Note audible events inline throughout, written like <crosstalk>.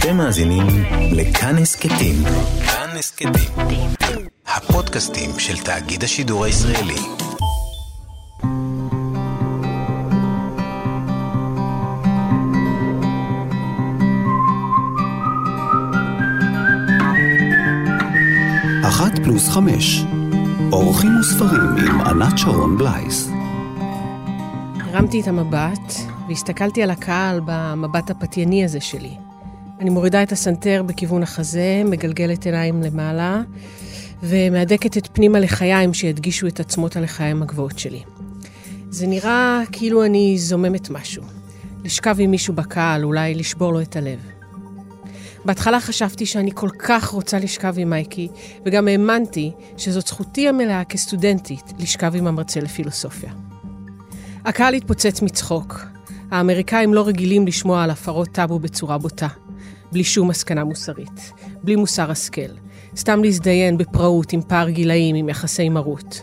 אתם מאזינים לכאן הסכתים. כאן הסכתים. הפודקאסטים של תאגיד השידור הישראלי. אחת פלוס חמש. אורחים וספרים עם ענת שרון בלייס. הרמתי את המבט והסתכלתי על הקהל במבט הפתייני הזה שלי. אני מורידה את הסנטר בכיוון החזה, מגלגלת עיניים למעלה, ומהדקת את פנימה לחיים שידגישו את עצמות הלחיים הגבוהות שלי. זה נראה כאילו אני זוממת משהו. לשכב עם מישהו בקהל, אולי לשבור לו את הלב. בהתחלה חשבתי שאני כל כך רוצה לשכב עם מייקי, וגם האמנתי שזאת זכותי המלאה כסטודנטית לשכב עם המרצה לפילוסופיה. הקהל התפוצץ מצחוק. האמריקאים לא רגילים לשמוע על הפרות טאבו בצורה בוטה, בלי שום מסקנה מוסרית, בלי מוסר השכל, סתם להזדיין בפראות עם פער גילאים, עם יחסי מרות.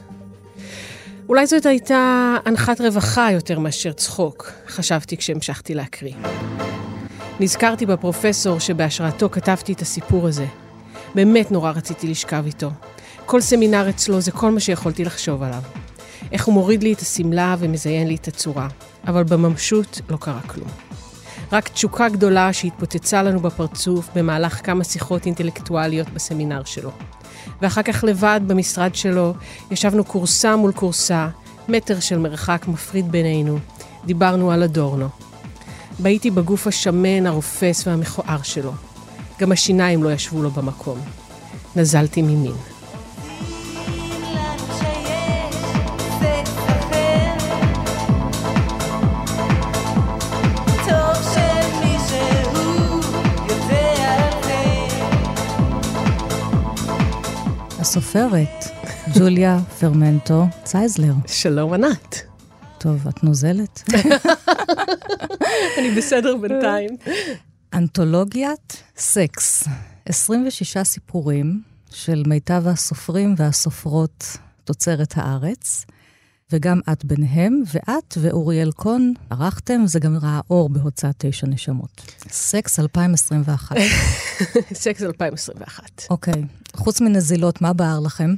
אולי זאת הייתה הנחת רווחה יותר מאשר צחוק, חשבתי כשהמשכתי להקריא. נזכרתי בפרופסור שבהשראתו כתבתי את הסיפור הזה. באמת נורא רציתי לשכב איתו. כל סמינר אצלו זה כל מה שיכולתי לחשוב עליו. איך הוא מוריד לי את השמלה ומזיין לי את הצורה. אבל בממשות לא קרה כלום. רק תשוקה גדולה שהתפוצצה לנו בפרצוף במהלך כמה שיחות אינטלקטואליות בסמינר שלו. ואחר כך לבד במשרד שלו ישבנו קורסה מול קורסה, מטר של מרחק מפריד בינינו. דיברנו על אדורנו. בהיתי בגוף השמן, הרופס והמכוער שלו. גם השיניים לא ישבו לו במקום. נזלתי ממין. הסופרת, ג'וליה פרמנטו צייזלר. שלום ענת. טוב, את נוזלת? אני בסדר בינתיים. אנתולוגיית סקס, 26 סיפורים של מיטב הסופרים והסופרות תוצרת הארץ, וגם את ביניהם, ואת ואוריאל קון ערכתם, זה גם ראה אור בהוצאת תשע נשמות. סקס 2021. <laughs> סקס 2021. אוקיי, חוץ מנזילות, מה בער לכם?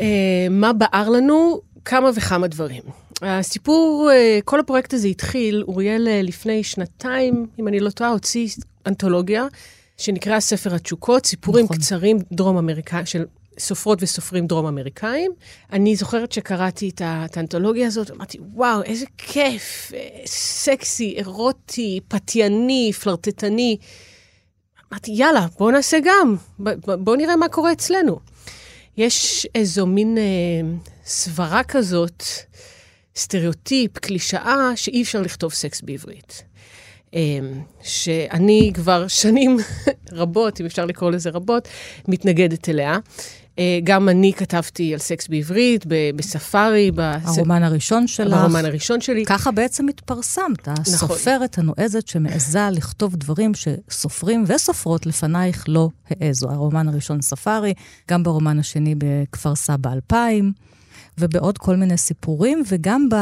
אה, מה בער לנו? כמה וכמה דברים. הסיפור, אה, כל הפרויקט הזה התחיל, אוריאל אה, לפני שנתיים, אם אני לא טועה, הוציא אנתולוגיה שנקרא ספר התשוקות, סיפורים נכון. קצרים דרום אמריקאים, של סופרות וסופרים דרום אמריקאים. אני זוכרת שקראתי את האנתולוגיה הזאת, אמרתי, וואו, איזה כיף, סקסי, אירוטי, פתייני, פלרטטני. אמרתי, יאללה, בואו נעשה גם, בואו נראה מה קורה אצלנו. יש איזו מין אה, סברה כזאת, סטריאוטיפ, קלישאה, שאי אפשר לכתוב סקס בעברית. אה, שאני כבר שנים <laughs> רבות, אם אפשר לקרוא לזה רבות, מתנגדת אליה. אה, גם אני כתבתי על סקס בעברית, בספארי. הרומן הראשון שלך. הרומן הראשון שלי. ככה בעצם התפרסמת, הסופרת נכון. הנועזת שמעיזה לכתוב דברים שסופרים וסופרות לפנייך לא העזו. הרומן הראשון ספארי, גם ברומן השני בכפר סבא 2000, ובעוד כל מיני סיפורים, וגם ב...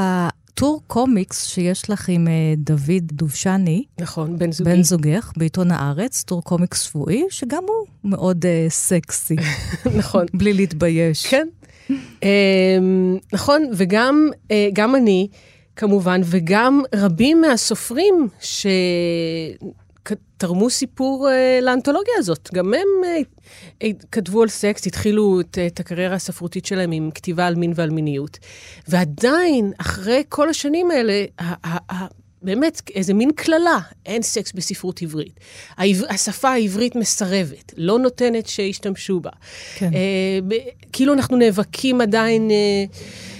טור קומיקס שיש לך עם אה, דוד דובשני. נכון, בן זוגי. בן זוגך, בעיתון הארץ, טור קומיקס שבועי, שגם הוא מאוד uh, סקסי. <laughs> נכון. בלי להתבייש. כן. um, נכון, וגם uh, גם אני, כמובן, וגם רבים מהסופרים ש... תרמו סיפור uh, לאנתולוגיה הזאת. גם הם uh, uh, כתבו על סקס, התחילו את, את הקריירה הספרותית שלהם עם כתיבה על מין ועל מיניות. ועדיין, אחרי כל השנים האלה, באמת, איזה מין קללה, אין סקס בספרות עברית. השפה העברית מסרבת, לא נותנת שישתמשו בה. כן. אה, כאילו אנחנו נאבקים עדיין... אה, אה,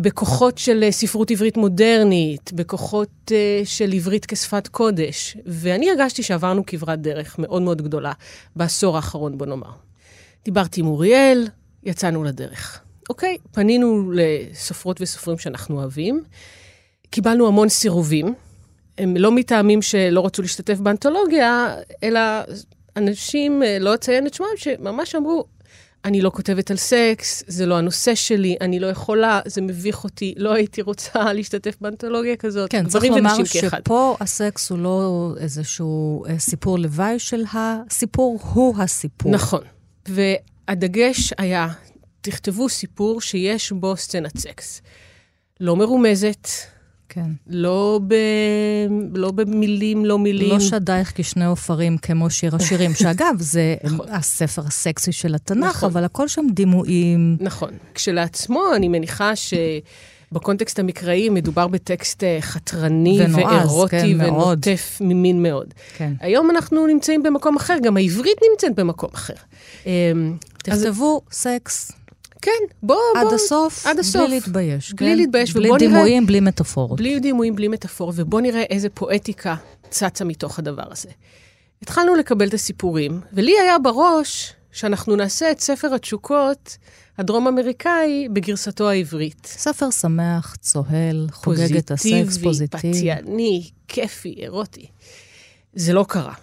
בכוחות של אה, ספרות עברית מודרנית, בכוחות אה, של עברית כשפת קודש. ואני הרגשתי שעברנו כברת דרך מאוד מאוד גדולה בעשור האחרון, בוא נאמר. דיברתי עם אוריאל, יצאנו לדרך. אוקיי, פנינו לסופרות וסופרים שאנחנו אוהבים, קיבלנו המון סירובים. הם לא מטעמים שלא רצו להשתתף באנתולוגיה, אלא אנשים, לא אציין את שמם, שממש אמרו, אני לא כותבת על סקס, זה לא הנושא שלי, אני לא יכולה, זה מביך אותי, לא הייתי רוצה <laughs> להשתתף באנתולוגיה כזאת. כן, צריך לומר שפה הסקס הוא לא איזשהו אה, סיפור לוואי של הסיפור, הוא הסיפור. נכון. והדגש היה, תכתבו סיפור שיש בו סצנת סקס. לא מרומזת, כן. לא, ב... לא במילים, לא מילים. לא שדייך כשני עופרים כמו שיר השירים, <laughs> שאגב, זה נכון. הספר הסקסי של התנ"ך, נכון. אבל הכל שם דימויים. נכון. כשלעצמו, אני מניחה ש... בקונטקסט המקראי מדובר בטקסט אה, חתרני ונועז, ואירוטי כן, ונוטף מאוד. ממין מאוד. כן. היום אנחנו נמצאים במקום אחר, גם העברית נמצאת במקום אחר. אמ, תכתבו אז... סקס. כן, בוא, עד בוא. הסוף, עד הסוף. בלי להתבייש. בלי כן? להתבייש, בלי דימויים, נראה... בלי מטאפורות. בלי דימויים, בלי מטאפורות, ובוא נראה איזה פואטיקה צצה מתוך הדבר הזה. התחלנו לקבל את הסיפורים, ולי היה בראש שאנחנו נעשה את ספר התשוקות הדרום-אמריקאי בגרסתו העברית. ספר שמח, צוהל, חוגג את הסקס, פוזיטיבי. פתייני, כיפי, אירוטי. זה לא קרה.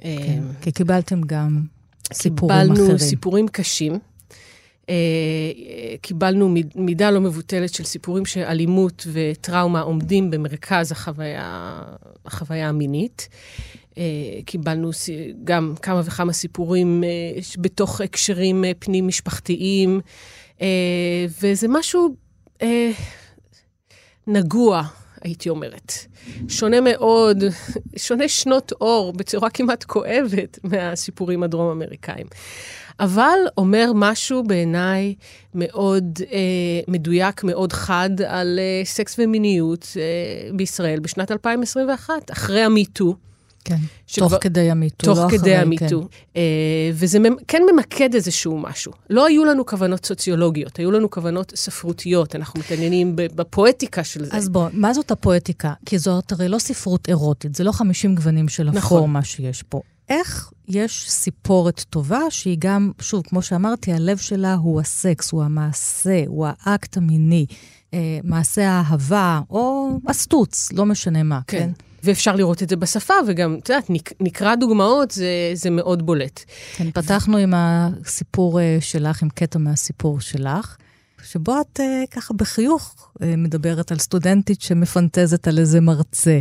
כן, כי קיבלתם גם סיפורים אחרים. קיבלנו סיפורים קשים. אה, קיבלנו מידה לא מבוטלת של סיפורים שאלימות וטראומה עומדים במרכז החוויה, החוויה המינית. אה, קיבלנו גם כמה וכמה סיפורים אה, בתוך הקשרים פנים-משפחתיים, וזה משהו נגוע, הייתי אומרת. שונה מאוד, שונה שנות אור, בצורה כמעט כואבת, מהסיפורים הדרום-אמריקאים. אבל אומר משהו בעיניי מאוד אה, מדויק, מאוד חד, על אה, סקס ומיניות אה, בישראל בשנת 2021, אחרי המיטו. כן, שכבר, תוך כדי המיטו, לא תוך כדי המיטו. כן. אה, וזה כן ממקד איזשהו משהו. לא היו לנו כוונות סוציולוגיות, היו לנו כוונות ספרותיות, אנחנו מתעניינים בפואטיקה של זה. אז בוא, מה זאת הפואטיקה? כי זאת הרי לא ספרות אירוטית, זה לא 50 גוונים של אפור, נכון. מה שיש פה. איך יש סיפורת טובה שהיא גם, שוב, כמו שאמרתי, הלב שלה הוא הסקס, הוא המעשה, הוא האקט המיני, אה, מעשה האהבה, או הסטוץ, לא משנה מה, כן? כן? ואפשר לראות את זה בשפה, וגם, את יודעת, נק, נקרא דוגמאות, זה, זה מאוד בולט. כן, פתחנו עם הסיפור אה, שלך, עם קטע מהסיפור שלך. שבו את אה, ככה בחיוך אה, מדברת על סטודנטית שמפנטזת על איזה מרצה.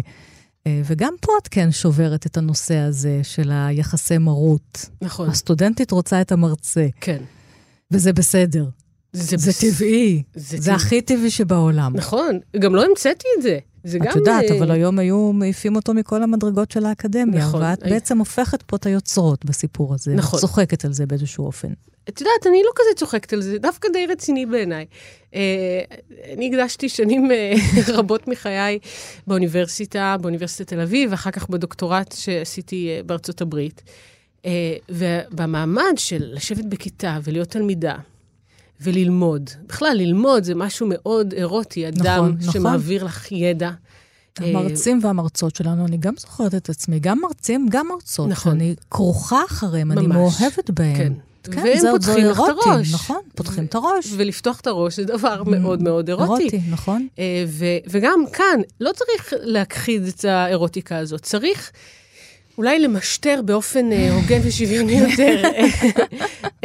אה, וגם פה את כן שוברת את הנושא הזה של היחסי מרות. נכון. הסטודנטית רוצה את המרצה. כן. וזה בסדר. זה, זה בס... טבעי. זה, זה טבע... הכי טבעי שבעולם. נכון, גם לא המצאתי את זה. זה את גם... את יודעת, אבל היום היו מעיפים אותו מכל המדרגות של האקדמיה. נכון. ואת I... בעצם הופכת פה את היוצרות בסיפור הזה. נכון. צוחקת על זה באיזשהו אופן. את יודעת, אני לא כזה צוחקת על זה, דווקא די רציני בעיניי. אה, אני הקדשתי שנים אה, <laughs> רבות מחיי באוניברסיטה, באוניברסיטת תל אביב, ואחר כך בדוקטורט שעשיתי אה, בארצות הברית. ובמעמד של לשבת בכיתה ולהיות תלמידה, וללמוד. בכלל, ללמוד זה משהו מאוד אירוטי, אדם נכון, נכון. שמעביר לך ידע. המרצים והמרצות שלנו, אני גם זוכרת את עצמי, גם מרצים, גם מרצות, נכון. שאני כרוכה אחריהם, ממש. אני מאוהבת בהם. כן. כן, והם זה פותחים לך את הראש. נכון, פותחים את הראש. ולפתוח את הראש זה דבר מאוד מאוד אירוטי. אירוטי, נכון. אה, וגם כאן, לא צריך להכחיד את האירוטיקה הזאת, צריך אולי למשטר באופן אה, הוגן ושוויוני יותר <laughs> אה,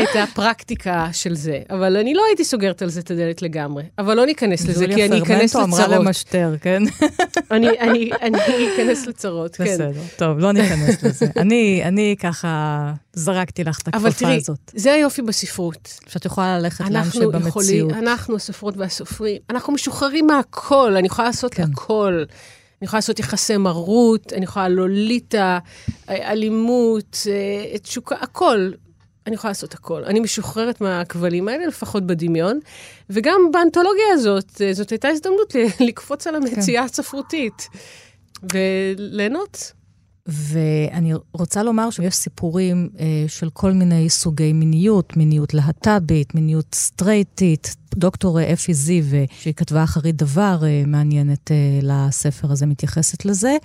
את הפרקטיקה של זה. אבל אני לא הייתי סוגרת על זה את הדלת לגמרי. אבל לא ניכנס לזה, כי אני אכנס לצרות. אמרה למשטר, כן? <laughs> אני, אני, אני אכנס לצרות, כן. בסדר, טוב, לא ניכנס לזה. אני, אני ככה זרקתי לך את הכפפה הזאת. אבל תראי, זה היופי בספרות. שאת יכולה ללכת לאן שבמציאות. אנחנו, הסופרות והסופרים, אנחנו משוחררים מהכל, אני יכולה לעשות כן. הכל. אני יכולה לעשות יחסי מרות, אני יכולה לוליטה, אלימות, אה, תשוקה, הכל. אני יכולה לעשות הכל. אני משוחררת מהכבלים האלה, לפחות בדמיון. וגם באנתולוגיה הזאת, אה, זאת הייתה הזדמנות <laughs> לקפוץ על המציאה כן. הספרותית וליהנות. ואני רוצה לומר שיש סיפורים אה, של כל מיני סוגי מיניות, מיניות להט"בית, מיניות סטרייטית. דוקטור אפי זיו, שהיא כתבה אחרית דבר אה, מעניינת אה, לספר הזה, מתייחסת לזה.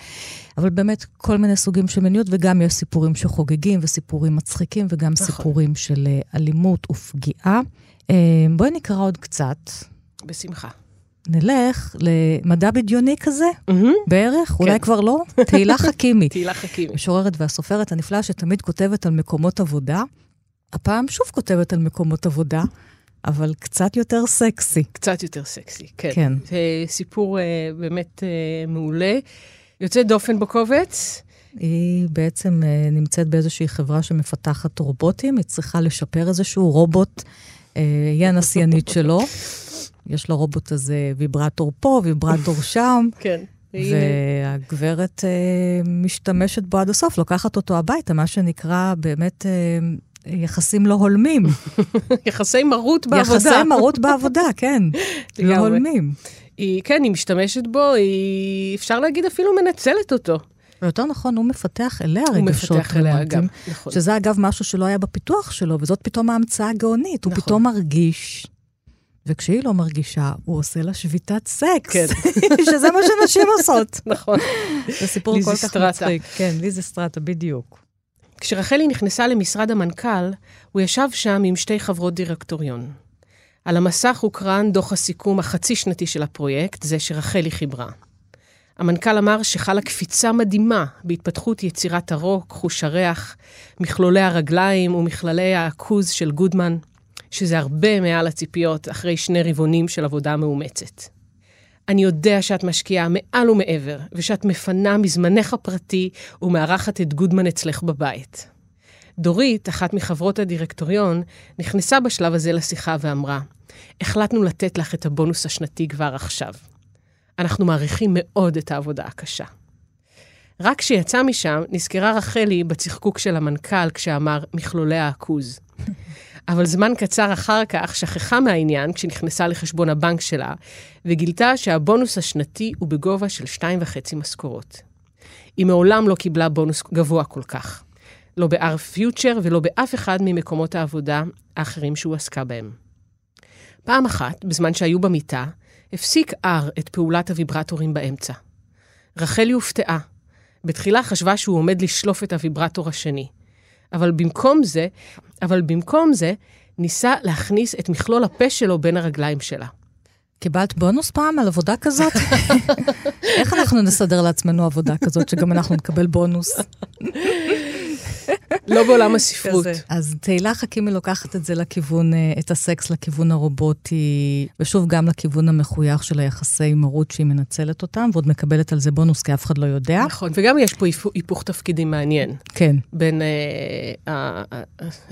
אבל באמת, כל מיני סוגים של מיניות, וגם יש סיפורים שחוגגים, וסיפורים מצחיקים, וגם נכון. סיפורים של אה, אלימות ופגיעה. אה, בואי נקרא עוד קצת. בשמחה. נלך למדע בדיוני כזה, mm-hmm. בערך, כן. אולי כבר לא, תהילה <laughs> חכימי. תהילה חכימי. משוררת והסופרת הנפלאה שתמיד כותבת על מקומות עבודה. הפעם שוב כותבת על מקומות עבודה, אבל קצת יותר סקסי. קצת יותר סקסי, כן. כן. זה סיפור אה, באמת אה, מעולה. יוצא דופן בקובץ. היא בעצם אה, נמצאת באיזושהי חברה שמפתחת רובוטים, היא צריכה לשפר איזשהו רובוט, אה, היא הנסיינית שלו. יש לרובוט הזה ויברטור פה, ויברטור שם. <laughs> כן. והגברת אה, משתמשת בו עד הסוף, לוקחת אותו הביתה, מה שנקרא באמת אה, יחסים לא הולמים. <laughs> יחסי מרות בעבודה. יחסי מרות בעבודה, כן. <laughs> לא הולמים. היא, כן, היא משתמשת בו, היא, אפשר להגיד, אפילו מנצלת אותו. ויותר נכון, הוא מפתח אליה רגשות הוא מפתח אליה גם, נכון. שזה אגב משהו שלא היה בפיתוח שלו, וזאת פתאום ההמצאה הגאונית. נכון. הוא פתאום מרגיש וכשהיא לא מרגישה, הוא עושה לה שביתת סקס. כן. <laughs> שזה מה שנשים עושות. <laughs> נכון. זה סיפור כל כך מצחיק. כן, ליזי סטרטה, בדיוק. כשרחלי נכנסה למשרד המנכ"ל, הוא ישב שם עם שתי חברות דירקטוריון. על המסך הוקרן דוח הסיכום החצי-שנתי של הפרויקט, זה שרחלי חיברה. המנכ"ל אמר שחלה קפיצה מדהימה בהתפתחות יצירת הרוק, חוש הריח, מכלולי הרגליים ומכללי העכוז של גודמן. שזה הרבה מעל הציפיות אחרי שני רבעונים של עבודה מאומצת. אני יודע שאת משקיעה מעל ומעבר, ושאת מפנה מזמנך הפרטי ומארחת את גודמן אצלך בבית. דורית, אחת מחברות הדירקטוריון, נכנסה בשלב הזה לשיחה ואמרה, החלטנו לתת לך את הבונוס השנתי כבר עכשיו. אנחנו מעריכים מאוד את העבודה הקשה. רק כשיצא משם, נזכרה רחלי בצחקוק של המנכ"ל כשאמר מכלולי העכוז. אבל זמן קצר אחר כך שכחה מהעניין כשנכנסה לחשבון הבנק שלה, וגילתה שהבונוס השנתי הוא בגובה של שתיים וחצי משכורות. היא מעולם לא קיבלה בונוס גבוה כל כך. לא ב-R Future ולא באף אחד ממקומות העבודה האחרים שהוא עסקה בהם. פעם אחת, בזמן שהיו במיטה, הפסיק R את פעולת הוויברטורים באמצע. רחלי הופתעה. בתחילה חשבה שהוא עומד לשלוף את הוויברטור השני. אבל במקום זה, אבל במקום זה, ניסה להכניס את מכלול הפה שלו בין הרגליים שלה. קיבלת בונוס פעם על עבודה כזאת? <laughs> איך אנחנו נסדר לעצמנו עבודה כזאת, שגם אנחנו נקבל בונוס? לא בעולם הספרות. אז תהילה חכימי לוקחת את זה לכיוון, אה, את הסקס לכיוון הרובוטי, ושוב, גם לכיוון המחוייך של היחסי מרות שהיא מנצלת אותם, ועוד מקבלת על זה בונוס, כי אף אחד לא יודע. נכון, וגם יש פה היפוך תפקידים מעניין. כן. בין אה,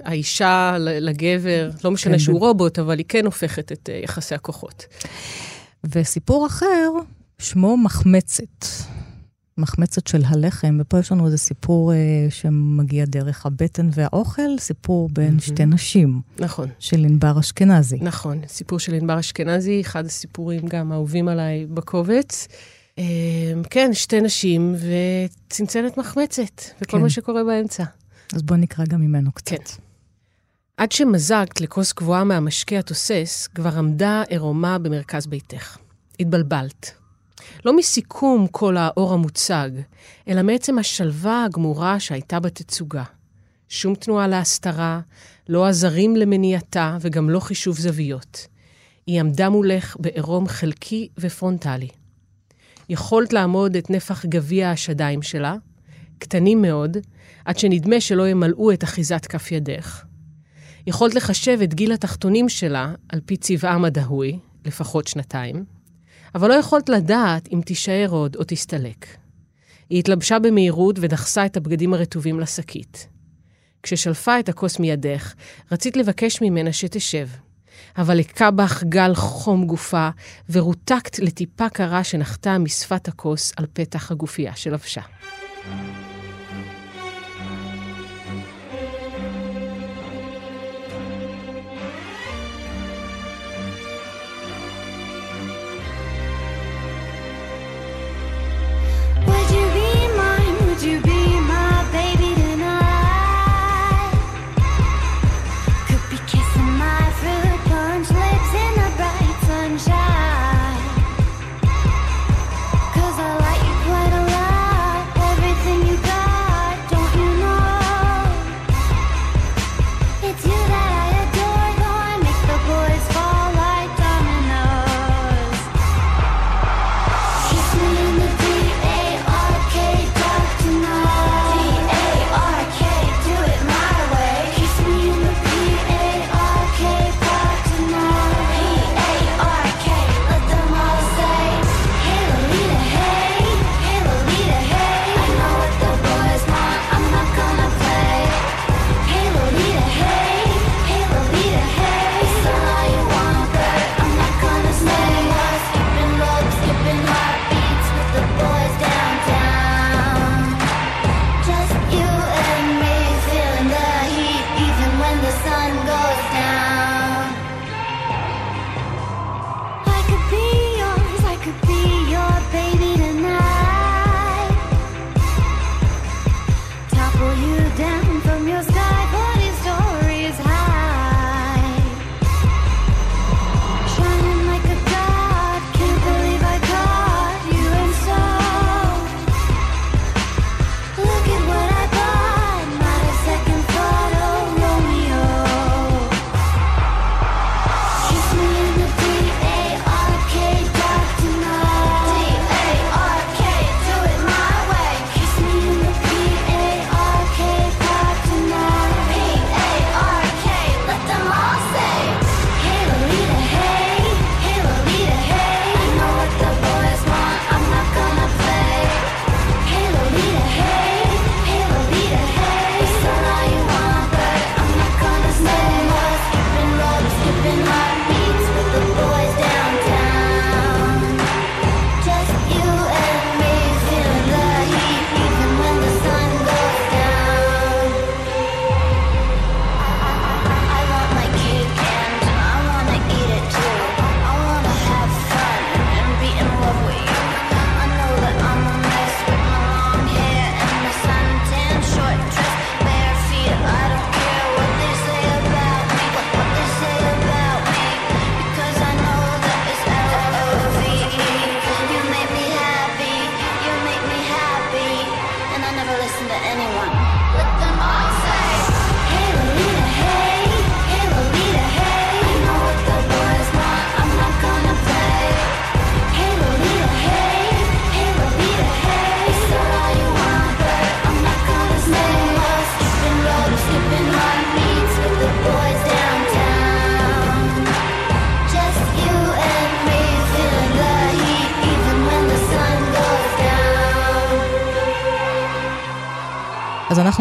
האישה לגבר, לא משנה כן, שהוא ב... רובוט, אבל היא כן הופכת את אה, יחסי הכוחות. וסיפור אחר, שמו מחמצת. מחמצת של הלחם, ופה יש לנו איזה סיפור אה, שמגיע דרך הבטן והאוכל, סיפור בין mm-hmm. שתי נשים. נכון. של ענבר אשכנזי. נכון, סיפור של ענבר אשכנזי, אחד הסיפורים גם האהובים עליי בקובץ. אה, כן, שתי נשים וצנצנת מחמצת, וכל כן. מה שקורה באמצע. אז בואו נקרא גם ממנו קצת. כן. עד שמזגת לכוס גבוהה מהמשקה התוסס, כבר עמדה עירומה במרכז ביתך. התבלבלת. לא מסיכום כל האור המוצג, אלא מעצם השלווה הגמורה שהייתה בתצוגה. שום תנועה להסתרה, לא עזרים למניעתה וגם לא חישוב זוויות. היא עמדה מולך בעירום חלקי ופרונטלי. יכולת לעמוד את נפח גביע השדיים שלה, קטנים מאוד, עד שנדמה שלא ימלאו את אחיזת כף ידך. יכולת לחשב את גיל התחתונים שלה על פי צבעם הדהוי, לפחות שנתיים, אבל לא יכולת לדעת אם תישאר עוד או תסתלק. היא התלבשה במהירות ודחסה את הבגדים הרטובים לשקית. כששלפה את הכוס מידך, רצית לבקש ממנה שתשב. אבל הכה בך גל חום גופה, ורותקת לטיפה קרה שנחתה משפת הכוס על פתח הגופייה שלבשה.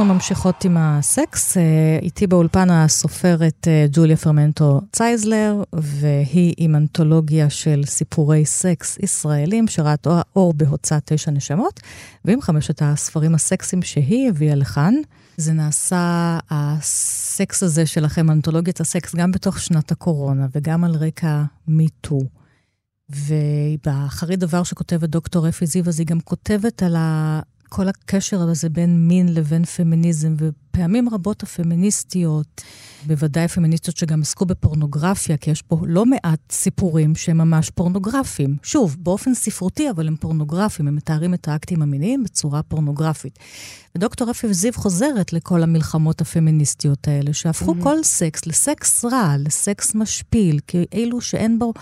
אנחנו ממשיכות עם הסקס. אה, איתי באולפן הסופרת אה, ג'וליה פרמנטו צייזלר, והיא עם אנתולוגיה של סיפורי סקס ישראלים, שראת אור בהוצאת תשע נשמות, ועם חמשת הספרים הסקסיים שהיא הביאה לכאן. זה נעשה, הסקס הזה שלכם, אנתולוגיית הסקס, גם בתוך שנת הקורונה וגם על רקע MeToo. ובאחרית דבר שכותבת דוקטור אפי זיו, אז היא גם כותבת על ה... כל הקשר הזה בין מין לבין פמיניזם, ופעמים רבות הפמיניסטיות, בוודאי פמיניסטיות שגם עסקו בפורנוגרפיה, כי יש פה לא מעט סיפורים שהם ממש פורנוגרפיים. שוב, באופן ספרותי, אבל הם פורנוגרפיים, הם מתארים את האקטים המיניים בצורה פורנוגרפית. ודוקטור אפי זיו חוזרת לכל המלחמות הפמיניסטיות האלה, שהפכו mm-hmm. כל סקס לסקס רע, לסקס משפיל, כאילו שאין בו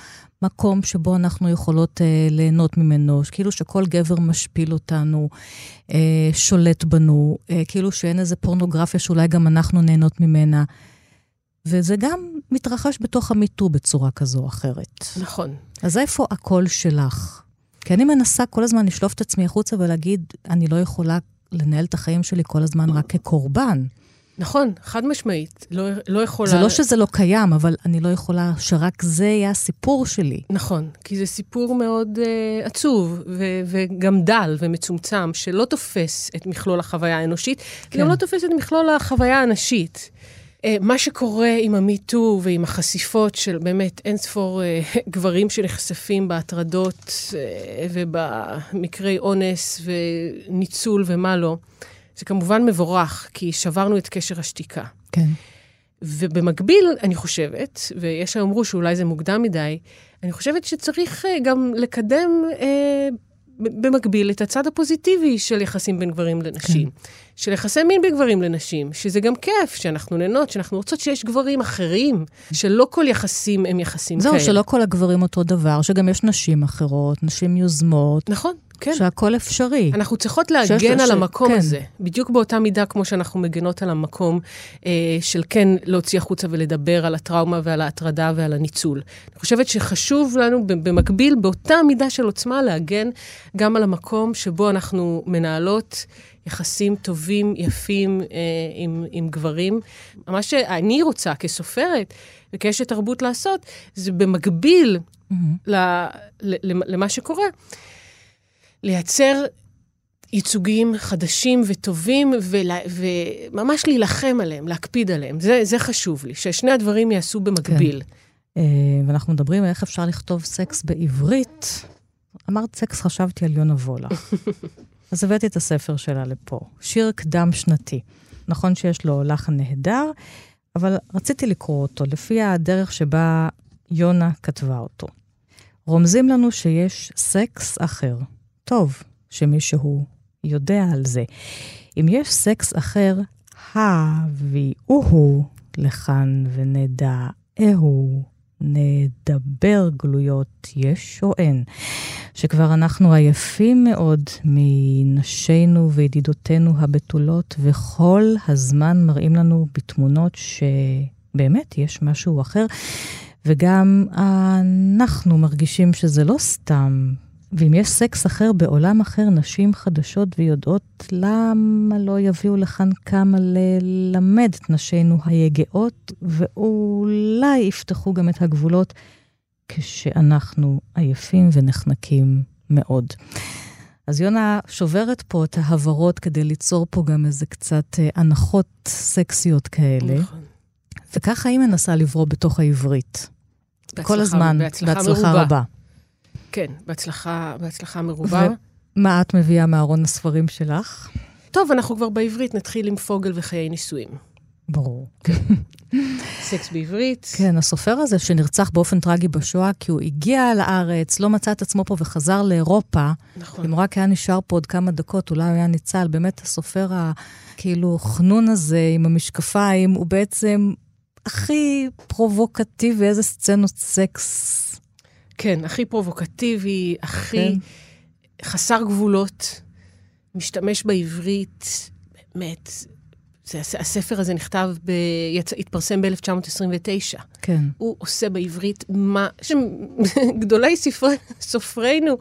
מקום שבו אנחנו יכולות אה, ליהנות ממנו, כאילו שכל גבר משפיל אותנו, שולט בנו, אה, כאילו שאין איזה פורנוגרפיה שאולי גם אנחנו נהנות ממנה. וזה גם מתרחש בתוך המיטו בצורה כזו או אחרת. נכון. אז איפה הקול שלך? כי אני מנסה כל הזמן לשלוף את עצמי החוצה ולהגיד, אני לא יכולה לנהל את החיים שלי כל הזמן רק כקורבן. נכון, חד משמעית. לא, לא יכולה... זה לא שזה לא קיים, אבל אני לא יכולה שרק זה יהיה הסיפור שלי. נכון, כי זה סיפור מאוד uh, עצוב, ו- וגם דל ומצומצם, שלא תופס את מכלול החוויה האנושית, כן. גם לא תופס את מכלול החוויה הנשית. Uh, מה שקורה עם המיטו ועם החשיפות של באמת אין ספור uh, <laughs> גברים שנחשפים בהטרדות uh, ובמקרי אונס וניצול ומה לא, זה כמובן מבורך, כי שברנו את קשר השתיקה. כן. ובמקביל, אני חושבת, ויש האמרו שאולי זה מוקדם מדי, אני חושבת שצריך אה, גם לקדם אה, במקביל את הצד הפוזיטיבי של יחסים בין גברים לנשים. כן. של יחסי מין בין גברים לנשים, שזה גם כיף, שאנחנו נהנות, שאנחנו רוצות שיש גברים אחרים, שלא כל יחסים הם יחסים זהו, כאלה. זהו, שלא כל הגברים אותו דבר, שגם יש נשים אחרות, נשים יוזמות. נכון. כן. שהכל אפשרי. אנחנו צריכות להגן על המקום כן. הזה, בדיוק באותה מידה כמו שאנחנו מגנות על המקום אה, של כן להוציא החוצה ולדבר על הטראומה ועל ההטרדה ועל הניצול. אני חושבת שחשוב לנו במקביל, באותה מידה של עוצמה, להגן גם על המקום שבו אנחנו מנהלות יחסים טובים, יפים אה, עם, עם גברים. מה שאני רוצה כסופרת וכאשת תרבות לעשות, זה במקביל mm-hmm. ל, ל, למה שקורה. לייצר ייצוגים חדשים וטובים, ולה, וממש להילחם עליהם, להקפיד עליהם. זה, זה חשוב לי, ששני הדברים ייעשו במקביל. כן. אה, ואנחנו מדברים על איך אפשר לכתוב סקס בעברית. אמרת סקס, חשבתי על יונה וולך. <laughs> אז הבאתי את הספר שלה לפה, שיר קדם שנתי. נכון שיש לו לחן נהדר, אבל רציתי לקרוא אותו לפי הדרך שבה יונה כתבה אותו. רומזים לנו שיש סקס אחר, טוב שמישהו יודע על זה. אם יש סקס אחר, הביאוהו לכאן ונדע אהו, נדבר גלויות יש או אין, שכבר אנחנו עייפים מאוד מנשינו וידידותינו הבתולות, וכל הזמן מראים לנו בתמונות שבאמת יש משהו אחר, וגם אנחנו מרגישים שזה לא סתם ואם יש סקס אחר בעולם אחר, נשים חדשות ויודעות למה לא יביאו לכאן כמה ללמד את נשינו היגעות, ואולי יפתחו גם את הגבולות כשאנחנו עייפים ונחנקים מאוד. אז יונה שוברת פה את ההברות כדי ליצור פה גם איזה קצת אה, הנחות סקסיות כאלה. נכון. וככה היא מנסה לברוא בתוך העברית. בהצלחה, כל הזמן, בהצלחה, בהצלחה רבה. כן, בהצלחה, בהצלחה מרובה. ומה את מביאה מארון הספרים שלך? טוב, אנחנו כבר בעברית, נתחיל עם פוגל וחיי נישואים. ברור. סקס בעברית. כן, הסופר הזה שנרצח באופן טרגי בשואה, כי הוא הגיע לארץ, לא מצא את עצמו פה וחזר לאירופה. נכון. אם רק היה נשאר פה עוד כמה דקות, אולי הוא היה ניצל. באמת, הסופר הכאילו חנון הזה עם המשקפיים, הוא בעצם הכי פרובוקטיבי, איזה סצנות סקס כן, הכי פרובוקטיבי, הכי כן. חסר גבולות, משתמש בעברית, באמת, זה, הספר הזה נכתב, ב... יצ... התפרסם ב-1929. כן. הוא עושה בעברית מה שגדולי <laughs> ספרי, סופרינו,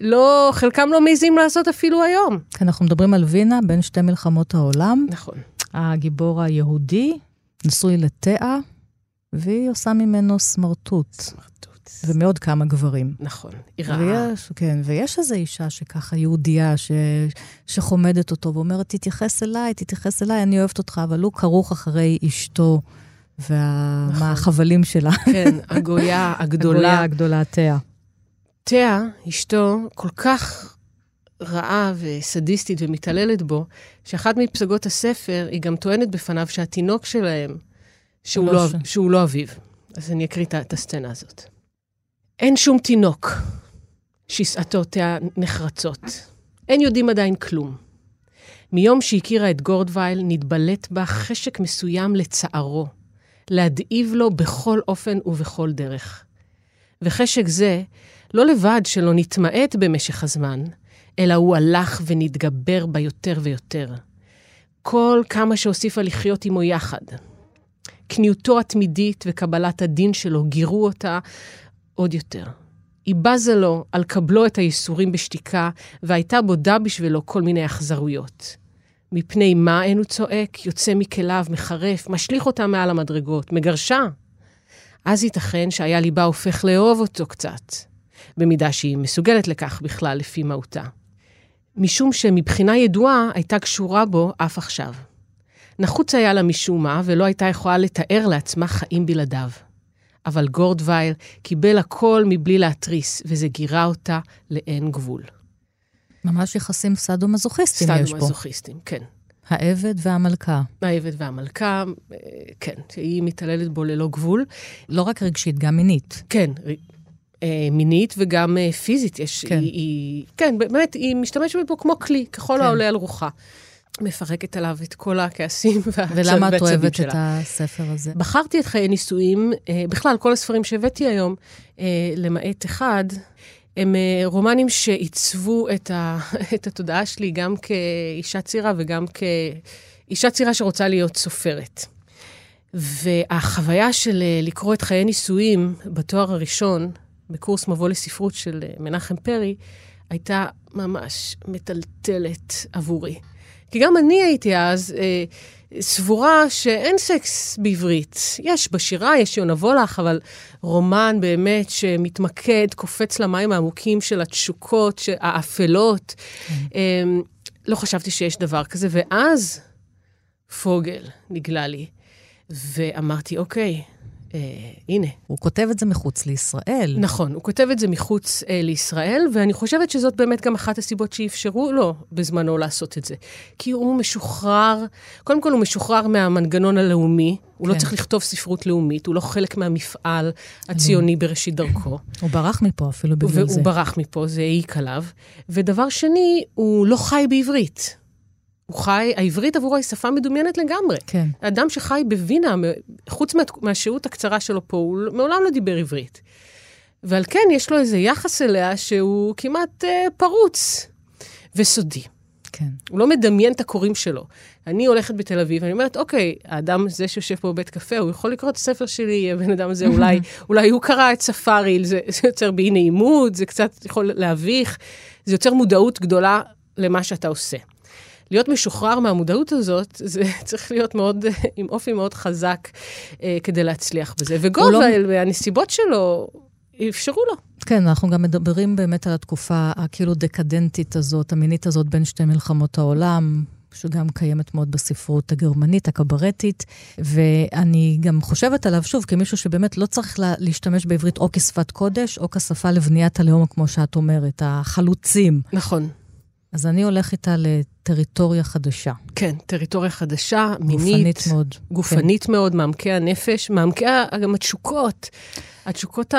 לא, חלקם לא מעזים לעשות אפילו היום. כן, אנחנו מדברים על וינה, בין שתי מלחמות העולם. נכון. הגיבור היהודי, נשוי לתאה, והיא עושה ממנו סמרטוט. סמרטוט. ומעוד כמה גברים. נכון, היא רעה. ויש, כן, ויש איזו אישה שככה, יהודייה, ש, שחומדת אותו ואומרת, תתייחס אליי, תתייחס אליי, אני אוהבת אותך, אבל הוא כרוך אחרי אשתו והחבלים נכון. שלה. כן, הגויה <laughs> הגדולה. הגויה הגדולה, תאה. תאה, אשתו, כל כך רעה וסדיסטית ומתעללת בו, שאחת מפסגות הספר, היא גם טוענת בפניו שהתינוק שלהם, שהוא, לא, לא, ש... שהוא לא אביו. אז אני אקריא את הסצנה הזאת. אין שום תינוק שסעתותיה נחרצות. אין יודעים עדיין כלום. מיום שהכירה את גורדווייל, נתבלט בה חשק מסוים לצערו, להדאיב לו בכל אופן ובכל דרך. וחשק זה, לא לבד שלא נתמעט במשך הזמן, אלא הוא הלך ונתגבר בה יותר ויותר. כל כמה שהוסיפה לחיות עמו יחד. כניעותו התמידית וקבלת הדין שלו גירו אותה עוד יותר. היא בזה לו על קבלו את הייסורים בשתיקה, והייתה בודה בשבילו כל מיני אכזרויות. מפני מה אין הוא צועק, יוצא מכליו, מחרף, משליך אותה מעל המדרגות, מגרשה. אז ייתכן שהיה ליבה הופך לאהוב אותו קצת, במידה שהיא מסוגלת לכך בכלל לפי מהותה. משום שמבחינה ידועה הייתה קשורה בו אף עכשיו. נחוץ היה לה משום מה, ולא הייתה יכולה לתאר לעצמה חיים בלעדיו. אבל גורדווייל קיבל הכל מבלי להתריס, וזה גירה אותה לאין גבול. ממש יחסים סאדו-מזוכיסטים יש פה. סאדו-מזוכיסטים, כן. העבד והמלכה. העבד והמלכה, אה, כן, שהיא מתעללת בו ללא גבול. לא רק רגשית, גם מינית. כן, אה, מינית וגם אה, פיזית. יש, כן. היא, היא, כן, באמת, היא משתמשת בו כמו כלי, ככל כן. העולה על רוחה. מפרקת עליו את כל הכעסים <laughs> והעצבים שלה. ולמה את אוהבת שלה. את הספר הזה? בחרתי את חיי נישואים, אה, בכלל, כל הספרים שהבאתי היום, אה, למעט אחד, הם אה, רומנים שעיצבו את, ה, <laughs> את התודעה שלי גם כאישה צעירה וגם כאישה צעירה שרוצה להיות סופרת. והחוויה של לקרוא את חיי נישואים בתואר הראשון, בקורס מבוא לספרות של מנחם פרי, הייתה ממש מטלטלת עבורי. כי גם אני הייתי אז אה, סבורה שאין סקס בעברית. יש בשירה, יש יונה וולך, אבל רומן באמת שמתמקד, קופץ למים העמוקים של התשוקות, האפלות. Mm. אה, לא חשבתי שיש דבר כזה, ואז פוגל נגלה לי, ואמרתי, אוקיי, אה, הנה. הוא כותב את זה מחוץ לישראל. נכון, הוא כותב את זה מחוץ אה, לישראל, ואני חושבת שזאת באמת גם אחת הסיבות שאפשרו לו בזמנו לעשות את זה. כי הוא משוחרר, קודם כל הוא משוחרר מהמנגנון הלאומי, הוא לא כן. לא צריך לכתוב ספרות לאומית, הוא לא חלק מהמפעל הציוני בראשית דרכו. הוא ברח מפה אפילו בגלל זה. והוא ברח מפה, זה העיק עליו. ודבר שני, הוא לא חי בעברית. הוא חי, העברית עבורו היא שפה מדומיינת לגמרי. כן. אדם שחי בווינה, חוץ מה, מהשהות הקצרה שלו פה, הוא מעולם לא דיבר עברית. ועל כן יש לו איזה יחס אליה שהוא כמעט אה, פרוץ וסודי. כן. הוא לא מדמיין את הקוראים שלו. אני הולכת בתל אביב, ואני אומרת, אוקיי, האדם הזה שיושב פה בבית קפה, הוא יכול לקרוא את הספר שלי, הבן אדם הזה, אולי, <laughs> אולי הוא קרא את ספארי, זה, זה יוצר באי נעימות, זה קצת יכול להביך, זה יוצר מודעות גדולה למה שאתה עושה. להיות משוחרר מהמודעות הזאת, זה <laughs> צריך להיות מאוד, עם אופי מאוד חזק אה, כדי להצליח בזה. וגובל, לא... והנסיבות שלו, אפשרו לו. כן, אנחנו גם מדברים באמת על התקופה הכאילו דקדנטית הזאת, המינית הזאת בין שתי מלחמות העולם. שגם קיימת מאוד בספרות הגרמנית, הקברטית, ואני גם חושבת עליו, שוב, כמישהו שבאמת לא צריך לה, להשתמש בעברית או כשפת קודש, או כשפה לבניית הלאום, כמו שאת אומרת, החלוצים. נכון. אז אני הולך איתה לטריטוריה חדשה. כן, טריטוריה חדשה, מינית. גופנית מאוד. גופנית כן. מאוד, מעמקי הנפש, מעמקי גם התשוקות, התשוקות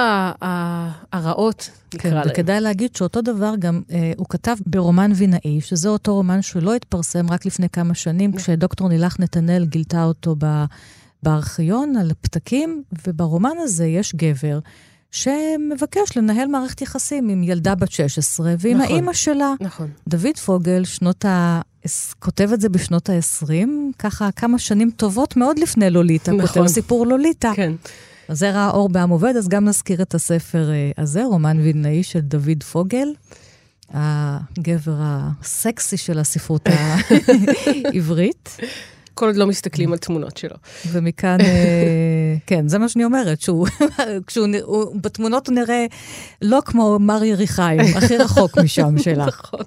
הרעות, נקרא כן, להן. וכדאי להגיד שאותו דבר גם אה, הוא כתב ברומן וינאי, שזה אותו רומן שלא התפרסם רק לפני כמה שנים, כשדוקטור נילך נתנאל גילתה אותו ב, בארכיון על פתקים, וברומן הזה יש גבר. שמבקש לנהל מערכת יחסים עם ילדה בת 16 ועם נכון. האימא שלה. נכון. דוד פוגל, שנות ה... כותב את זה בשנות ה-20, ככה כמה שנים טובות מאוד לפני לוליטה, נכון. כותב סיפור לוליטה. כן. אז זה ראה אור בעם עובד, אז גם נזכיר את הספר אה, הזה, רומן וילנאי של דוד פוגל, הגבר הסקסי של הספרות <laughs> העברית. כל עוד לא מסתכלים על תמונות שלו. ומכאן, אה, <laughs> כן, זה מה שאני אומרת, שהוא, <laughs> כשהוא, הוא, בתמונות הוא נראה לא כמו מר יריחיים, הכי רחוק משם <laughs> שלך. נכון.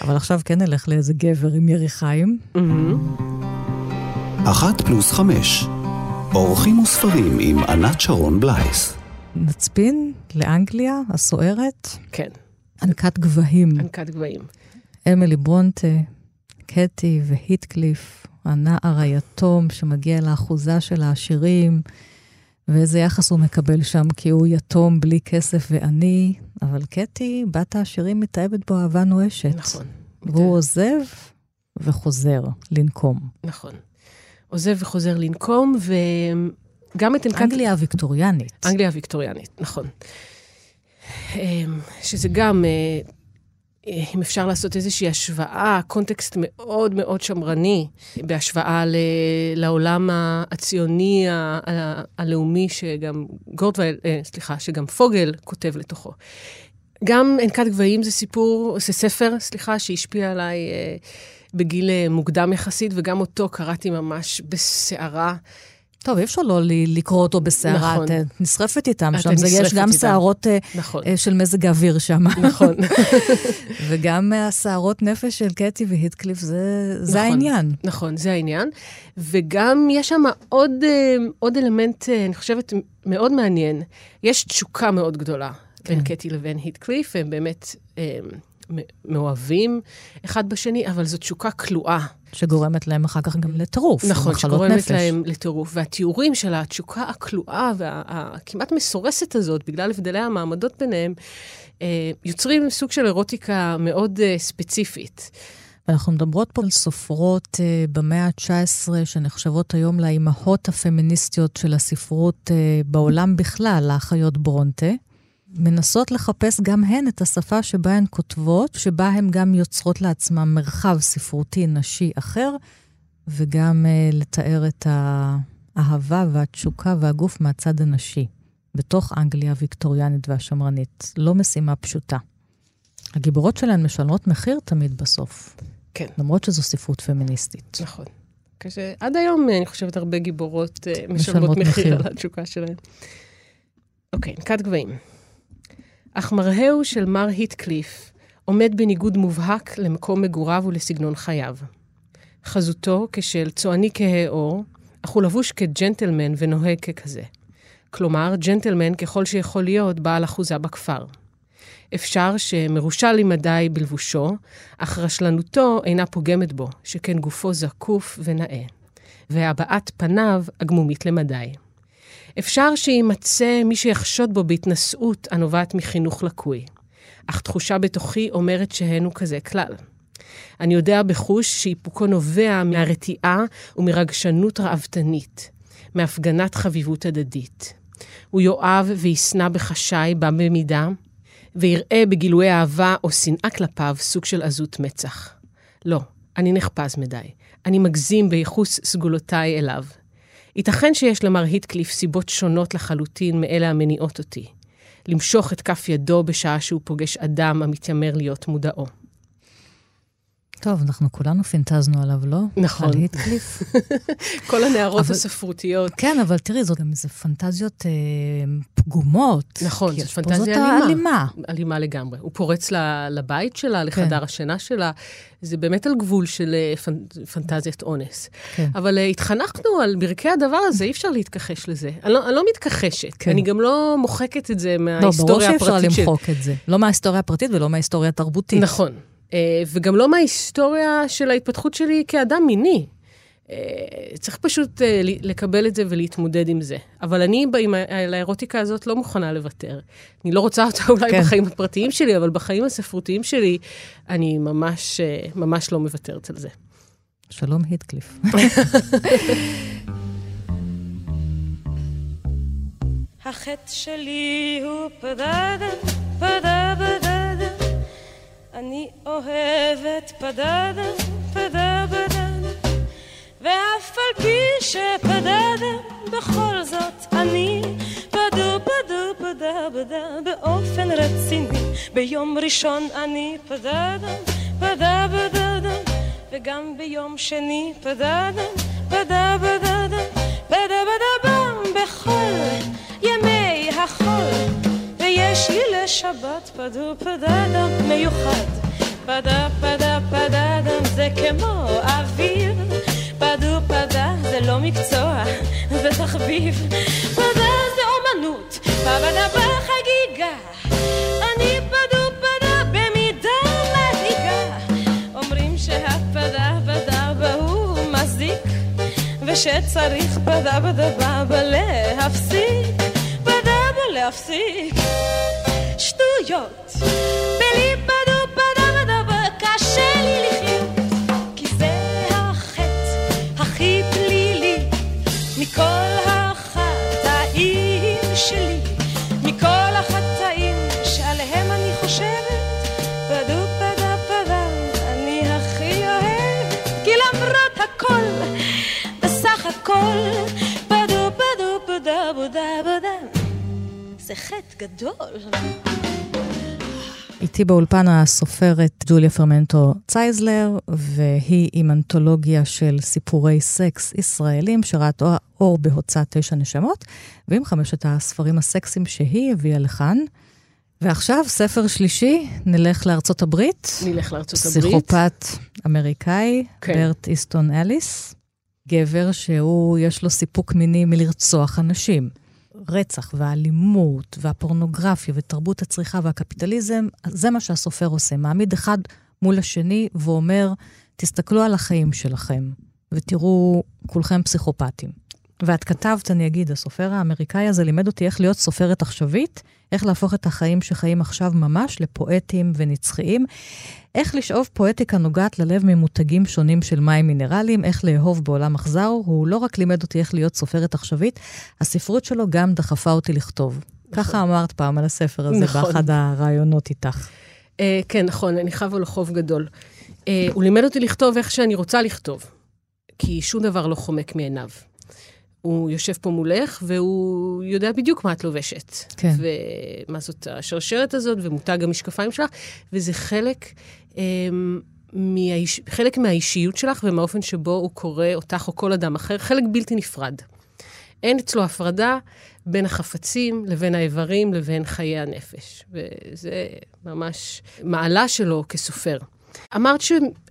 אבל עכשיו כן נלך לאיזה גבר עם יריחיים. אחת פלוס חמש. אורחים וספרים עם ענת שרון בלייס. נצפין לאנגליה הסוערת, כן, ענקת גבהים. ענקת גבהים. אמילי ברונטה, קטי והיטקליף, הנער היתום שמגיע לאחוזה של העשירים, ואיזה יחס הוא מקבל שם, כי הוא יתום בלי כסף ועני, אבל קטי, בת העשירים, מתאהבת בו אהבה נואשת. נכון. והוא עוזב וחוזר לנקום. נכון. עוזב וחוזר לנקום, וגם את ענקת... אנגליה הוויקטוריאנית. אנגליה הוויקטוריאנית, נכון. אמ, שזה גם, אה, אם אפשר לעשות איזושהי השוואה, קונטקסט מאוד מאוד שמרני, בהשוואה ל- לעולם הציוני, ה- ה- הלאומי, שגם גורדווייל, אה, סליחה, שגם פוגל כותב לתוכו. גם ענקת גבהים זה סיפור, זה ספר, סליחה, שהשפיע עליי אה, בגיל אה, מוקדם יחסית, וגם אותו קראתי ממש בסערה. טוב, אי אפשר לא לקרוא אותו בסערה, נכון. את נשרפת איתם שם. זה יש גם. סערות אה, נכון, אה, של מזג האוויר שם. נכון. <laughs> וגם הסערות נפש של קטי והיטקליף, זה, זה נכון. העניין. נכון, זה העניין. וגם יש שם עוד, אה, עוד אלמנט, אה, אני חושבת, מאוד מעניין. יש תשוקה מאוד גדולה כן. בין קטי לבין היטקליף, הם באמת אה, מאוהבים אחד בשני, אבל זו תשוקה כלואה. שגורמת להם אחר כך גם לטירוף. נכון, שגורמת נפש. להם לטירוף. והתיאורים של התשוקה הכלואה והכמעט מסורסת הזאת, בגלל הבדלי המעמדות ביניהם, אה, יוצרים סוג של אירוטיקה מאוד אה, ספציפית. אנחנו מדברות פה על סופרות uh, במאה ה-19, שנחשבות היום לאימהות הפמיניסטיות של הספרות uh, בעולם בכלל, האחיות ברונטה. מנסות לחפש גם הן את השפה שבה הן כותבות, שבה הן גם יוצרות לעצמן מרחב ספרותי נשי אחר, וגם uh, לתאר את האהבה והתשוקה והגוף מהצד הנשי, בתוך אנגליה הוויקטוריאנית והשמרנית. לא משימה פשוטה. הגיבורות שלהן משלמות מחיר תמיד בסוף. כן. למרות שזו ספרות פמיניסטית. נכון. כשעד היום, אה, אני חושבת, הרבה גיבורות אה, משלמות משלמות מחיר מחיר. על התשוקה שלהן. אוקיי, נקת גבהים. אך מרההו של מר היטקליף עומד בניגוד מובהק למקום מגוריו ולסגנון חייו. חזותו כשל צועני כהה עור, אך הוא לבוש כג'נטלמן ונוהג ככזה. כלומר, ג'נטלמן ככל שיכול להיות בעל אחוזה בכפר. אפשר שמרושע למדי בלבושו, אך רשלנותו אינה פוגמת בו, שכן גופו זקוף ונאה, והבעת פניו עגמומית למדי. אפשר שיימצא מי שיחשוד בו בהתנשאות הנובעת מחינוך לקוי, אך תחושה בתוכי אומרת שהן הוא כזה כלל. אני יודע בחוש שאיפוקו נובע מהרתיעה ומרגשנות ראוותנית, מהפגנת חביבות הדדית. הוא יאהב וישנא בחשאי בה במידה, ויראה בגילויי אהבה או שנאה כלפיו סוג של עזות מצח. לא, אני נחפז מדי. אני מגזים בייחוס סגולותיי אליו. ייתכן שיש למר היטקליף סיבות שונות לחלוטין מאלה המניעות אותי. למשוך את כף ידו בשעה שהוא פוגש אדם המתיימר להיות מודעו. טוב, אנחנו כולנו פינטזנו עליו, לא? נכון. על היטקליף. <laughs> כל הנערות אבל- הספרותיות. כן, אבל תראי, זאת גם איזה פנטזיות אה, פגומות. נכון, זאת פנטזיה זאת אלימה. אלימה לגמרי. הוא פורץ ל- לבית שלה, לחדר כן. השינה שלה. זה באמת על גבול של אה, פנ- פנטזיית אונס. כן. אבל uh, התחנכנו על ברכי הדבר הזה, אי אפשר להתכחש לזה. אני לא, אני לא מתכחשת, כן. אני גם לא מוחקת את זה לא, ברור מההיסטוריה שאי אפשר הפרטית. למחוק את זה. לא מההיסטוריה הפרטית ולא מההיסטוריה התרבותית. נכון. Uh, וגם לא מההיסטוריה של ההתפתחות שלי כאדם מיני. Uh, צריך פשוט ל- לקבל את זה ולהתמודד עם זה. אבל אני, עם על האירוטיקה הזאת, לא מוכנה לוותר. אני לא רוצה אותה אולי כן. בחיים הפרטיים שלי, אבל בחיים הספרותיים שלי, אני ממש, ממש לא מוותרת על זה. שלום היטקליף. החטא שלי הוא פדדה, פדה בדדה. אני אוהבת פדדה, פדה בדדה. ואף על פי שפדדה, בכל זאת אני פדו פדו פדה בדה באופן רציני. ביום ראשון אני פדדה, פדה בדדה. וגם ביום שני פדדה, פדה בדדה, פדה בדה בם בכל ימי החול. ויש לי לשבת פדו פדדה מיוחד. פדה פדה פדדה זה כמו אביב. פדו פדה זה לא מקצוע, זה תחביב. פדה זה אומנות, פדה בחגיגה. אני פדו פדה במידה מדאיגה. אומרים שהפדה בדה בהוא מזיק, ושצריך פדה בדה בבה להפסיק. פדה בלהפסיק. שטויות. בלי פדו פדה בדה קשה לי לחיות. כי זה החטא הכי פלילי מכל החטאים שלי, מכל החטאים שעליהם אני חושבת, פדו פדה פדה אני הכי אוהבת, כי למרות הכל, בסך הכל, פדו פדו פדה בודה בודה, זה חטא גדול. איתי באולפן הסופרת ג'וליה פרמנטו צייזלר, והיא עם אנתולוגיה של סיפורי סקס ישראלים שראת אור בהוצאת תשע נשמות, ועם חמשת הספרים הסקסיים שהיא הביאה לכאן. ועכשיו, ספר שלישי, נלך לארצות הברית. נלך לארצות הברית. פסיכופת אמריקאי, כן. ברט איסטון אליס, גבר שהוא, יש לו סיפוק מיני מלרצוח אנשים. רצח והאלימות והפורנוגרפיה ותרבות הצריכה והקפיטליזם, זה מה שהסופר עושה. מעמיד אחד מול השני ואומר, תסתכלו על החיים שלכם ותראו, כולכם פסיכופטים. ואת כתבת, אני אגיד, הסופר האמריקאי הזה לימד אותי איך להיות סופרת עכשווית, איך להפוך את החיים שחיים עכשיו ממש לפואטיים ונצחיים, איך לשאוב פואטיקה נוגעת ללב ממותגים שונים של מים מינרליים, איך לאהוב בעולם אכזר. הוא לא רק לימד אותי איך להיות סופרת עכשווית, הספרות שלו גם דחפה אותי לכתוב. ככה אמרת פעם על הספר הזה, נכון. באחד הראיונות איתך. אה, כן, נכון, אני חייבה לו חוב גדול. אה, הוא לימד אותי לכתוב איך שאני רוצה לכתוב, כי שום דבר לא חומק מעיניו. הוא יושב פה מולך, והוא יודע בדיוק מה את לובשת. כן. ומה זאת השרשרת הזאת, ומותג המשקפיים שלך, וזה חלק, אה, מהאיש, חלק מהאישיות שלך ומהאופן שבו הוא קורא אותך או כל אדם אחר, חלק בלתי נפרד. אין אצלו הפרדה בין החפצים לבין האיברים לבין חיי הנפש. וזה ממש מעלה שלו כסופר. אמרת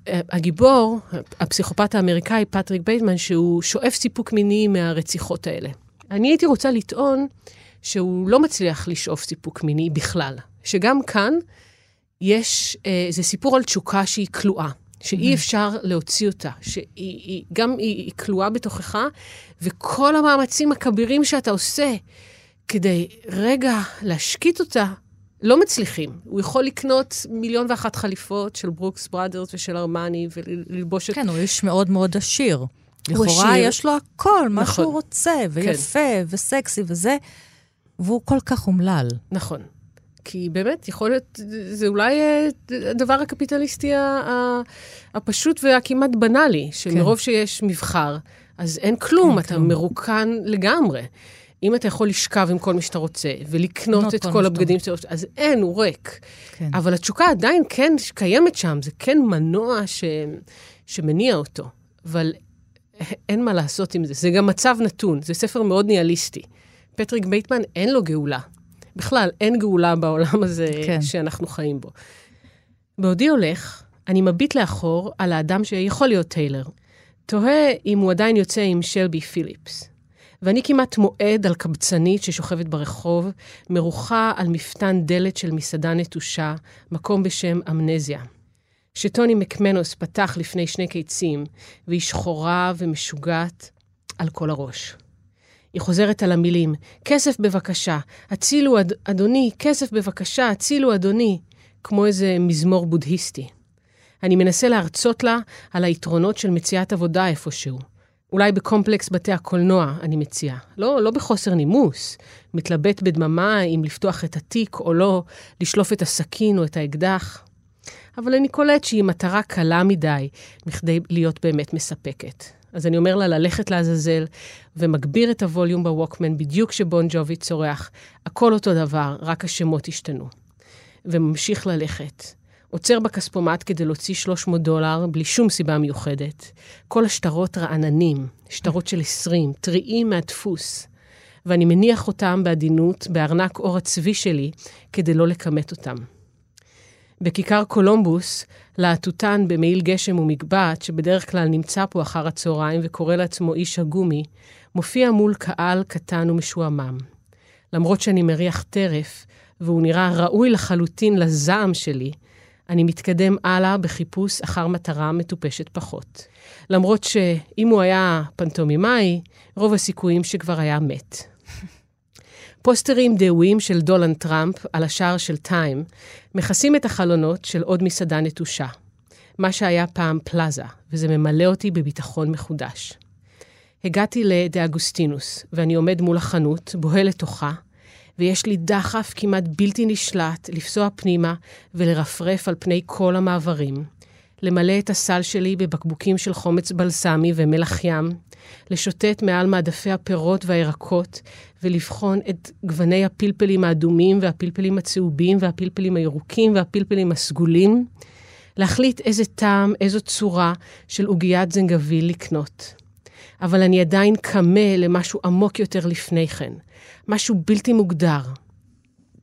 שהגיבור, הפסיכופת האמריקאי, פטריק בייטמן, שהוא שואב סיפוק מיני מהרציחות האלה. אני הייתי רוצה לטעון שהוא לא מצליח לשאוב סיפוק מיני בכלל. שגם כאן יש, אה, זה סיפור על תשוקה שהיא כלואה. שאי אפשר להוציא אותה, שהיא היא, גם היא, היא כלואה בתוכך, וכל המאמצים הכבירים שאתה עושה כדי רגע להשקיט אותה, לא מצליחים. הוא יכול לקנות מיליון ואחת חליפות של ברוקס בראדרס ושל ארמני, וללבוש את... כן, הוא איש מאוד מאוד עשיר. לכאורה. יש לו הכל, מה נכון. שהוא רוצה, ויפה, וסקסי וזה, והוא כל כך אומלל. נכון. כי באמת, יכול להיות, זה אולי אה, הדבר הקפיטליסטי הפשוט והכמעט בנאלי, שמרוב שיש מבחר, אז אין כלום, אין אתה כלום. מרוקן לגמרי. אם אתה יכול לשכב עם כל מי שאתה רוצה, ולקנות לקנות את כל כל הבגדים שאתה רוצה, אז אין, הוא ריק. כן. אבל התשוקה עדיין כן קיימת שם, זה כן מנוע ש... שמניע אותו. אבל אין מה לעשות עם זה, זה גם מצב נתון, זה ספר מאוד ניהליסטי. פטריק בייטמן, אין לו גאולה. בכלל, אין גאולה בעולם הזה. כן. שאנחנו חיים בו. בעודי הולך, אני מביט לאחור על האדם שיכול להיות טיילר. תוהה אם הוא עדיין יוצא עם שלבי פיליפס. ואני כמעט מועד על קבצנית ששוכבת ברחוב, מרוחה על מפתן דלת של מסעדה נטושה, מקום בשם אמנזיה. שטוני מקמנוס פתח לפני שני קיצים, והיא שחורה ומשוגעת על כל הראש. היא חוזרת על המילים, כסף בבקשה, הצילו אד... אדוני, כסף בבקשה, הצילו אדוני, כמו איזה מזמור בודהיסטי. אני מנסה להרצות לה על היתרונות של מציאת עבודה איפשהו. אולי בקומפלקס בתי הקולנוע, אני מציעה. לא, לא בחוסר נימוס. מתלבט בדממה אם לפתוח את התיק או לא, לשלוף את הסכין או את האקדח. אבל אני קולט שהיא מטרה קלה מדי מכדי להיות באמת מספקת. אז אני אומר לה ללכת לעזאזל, ומגביר את הווליום בווקמן בדיוק כשבון ג'ובי צורח. הכל אותו דבר, רק השמות השתנו. וממשיך ללכת. עוצר בכספומט כדי להוציא 300 דולר בלי שום סיבה מיוחדת. כל השטרות רעננים, שטרות של 20, טריים מהדפוס. ואני מניח אותם בעדינות בארנק עור הצבי שלי כדי לא לכמת אותם. בכיכר קולומבוס, להטוטן במעיל גשם ומגבעת, שבדרך כלל נמצא פה אחר הצהריים וקורא לעצמו איש הגומי, מופיע מול קהל קטן ומשועמם. למרות שאני מריח טרף, והוא נראה ראוי לחלוטין לזעם שלי, אני מתקדם הלאה בחיפוש אחר מטרה מטופשת פחות. למרות שאם הוא היה פנטומימאי, רוב הסיכויים שכבר היה מת. פוסטרים דהויים של דולן טראמפ על השער של טיים מכסים את החלונות של עוד מסעדה נטושה. מה שהיה פעם פלאזה, וזה ממלא אותי בביטחון מחודש. הגעתי לדאגוסטינוס, ואני עומד מול החנות, בוהה לתוכה, ויש לי דחף כמעט בלתי נשלט לפסוע פנימה ולרפרף על פני כל המעברים, למלא את הסל שלי בבקבוקים של חומץ בלסמי ומלח ים, לשוטט מעל מעדפי הפירות והירקות, ולבחון את גווני הפלפלים האדומים והפלפלים הצהובים והפלפלים הירוקים והפלפלים הסגולים, להחליט איזה טעם, איזו צורה של עוגיית זנגביל לקנות. אבל אני עדיין קמה למשהו עמוק יותר לפני כן, משהו בלתי מוגדר.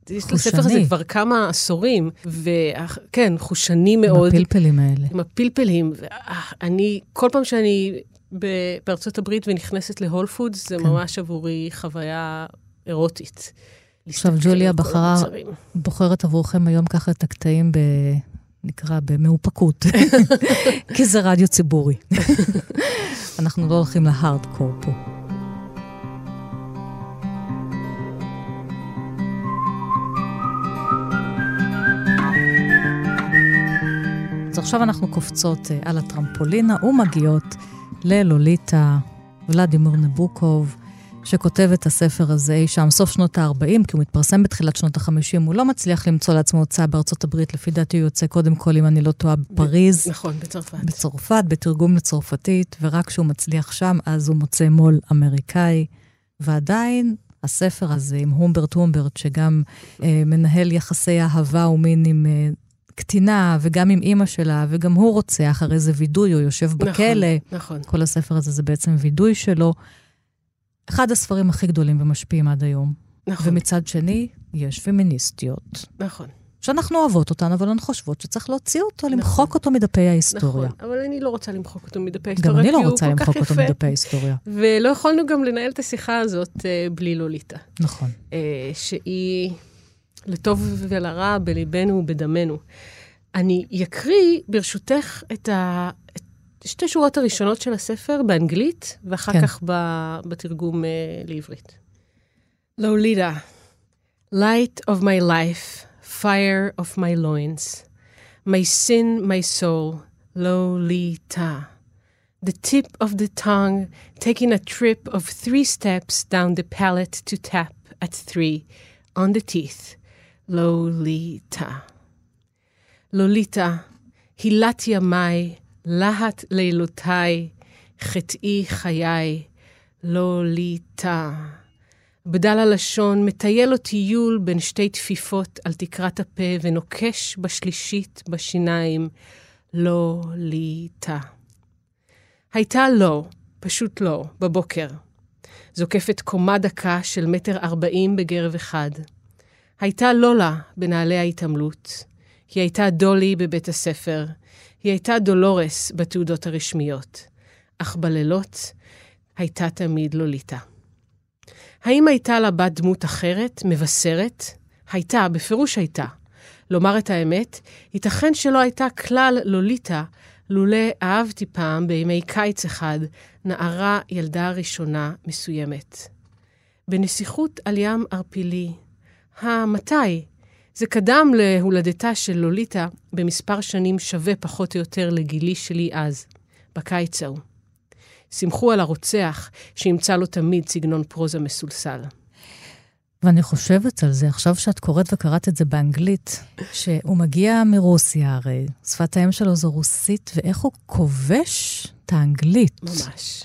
יש לספר הזה כבר כמה עשורים, וכן, חושני מאוד. עם הפלפלים האלה. עם הפלפלים. אני, כל פעם שאני בארצות הברית ונכנסת להול פודס, זה כן. ממש עבורי חוויה אירוטית. עכשיו, ג'וליה בחרה, בוחרת עבורכם היום ככה את הקטעים ב... נקרא במאופקות, <laughs> כי זה רדיו ציבורי. <laughs> אנחנו לא הולכים להארדקור פה. אז עכשיו אנחנו קופצות אה, על הטרמפולינה ומגיעות ללוליטה ולדימיר נבוקוב, שכותב את הספר הזה אי שם, סוף שנות ה-40, כי הוא מתפרסם בתחילת שנות ה-50, הוא לא מצליח למצוא לעצמו הוצאה בארצות הברית, לפי דעתי הוא יוצא קודם כל, אם אני לא טועה, בפריז. נכון, בצרפת. בצרפת, בתרגום לצרפתית, ורק כשהוא מצליח שם, אז הוא מוצא מו"ל אמריקאי. ועדיין, הספר הזה עם הומברט הומברט, שגם אה, מנהל יחסי אהבה ומין עם אה, קטינה, וגם עם אימא שלה, וגם הוא רוצח, הרי זה וידוי, הוא יושב נכון, בכלא. נכון. כל הספר הזה זה בעצם וידוי שלו. אחד הספרים הכי גדולים ומשפיעים עד היום. נכון. ומצד שני, יש פמיניסטיות. נכון. שאנחנו אוהבות אותן, אבל הן חושבות שצריך להוציא אותו, נכון. למחוק אותו מדפי ההיסטוריה. נכון, אבל אני לא רוצה למחוק אותו מדפי ההיסטוריה, גם אני לא רוצה למחוק אותו מדפי ההיסטוריה. ולא יכולנו גם לנהל את השיחה הזאת uh, בלי לוליטה. נכון. Uh, שהיא לטוב ולרע בליבנו ובדמנו. אני אקריא, ברשותך, את, ה... את שתי שורות הראשונות של הספר באנגלית, ואחר כן. כך ב... בתרגום uh, לעברית. לולידה, light of my life, fire of my loins, my sin, my soul, Lolita. The tip of the tongue taking a trip of three steps down the palate to tap at three on the teeth. Lolita. לוליטה, הילת ימיי, להט לילותיי, חטאי חיי, לוליטה. בדל הלשון מטייל לו טיול בין שתי תפיפות על תקרת הפה ונוקש בשלישית בשיניים, לוליטה. הייתה לא, פשוט לא, בבוקר. זוקפת קומה דקה של מטר ארבעים בגרב אחד. הייתה לולה בנעלי ההתעמלות. היא הייתה דולי בבית הספר. היא הייתה דולורס בתעודות הרשמיות. אך בלילות הייתה תמיד לוליטה. האם הייתה לה בת דמות אחרת, מבשרת? הייתה, בפירוש הייתה. לומר את האמת, ייתכן שלא הייתה כלל לוליטה, לולא אהבתי פעם, בימי קיץ אחד, נערה ילדה ראשונה מסוימת. בנסיכות על ים ערפילי. המתי? זה קדם להולדתה של לוליטה במספר שנים שווה פחות או יותר לגילי שלי אז, בקיץ ההוא. שמחו על הרוצח, שימצא לו תמיד סגנון פרוזה מסולסל. ואני חושבת על זה, עכשיו שאת קוראת וקראת את זה באנגלית, שהוא מגיע מרוסיה הרי, שפת האם שלו זו רוסית, ואיך הוא כובש את האנגלית. ממש.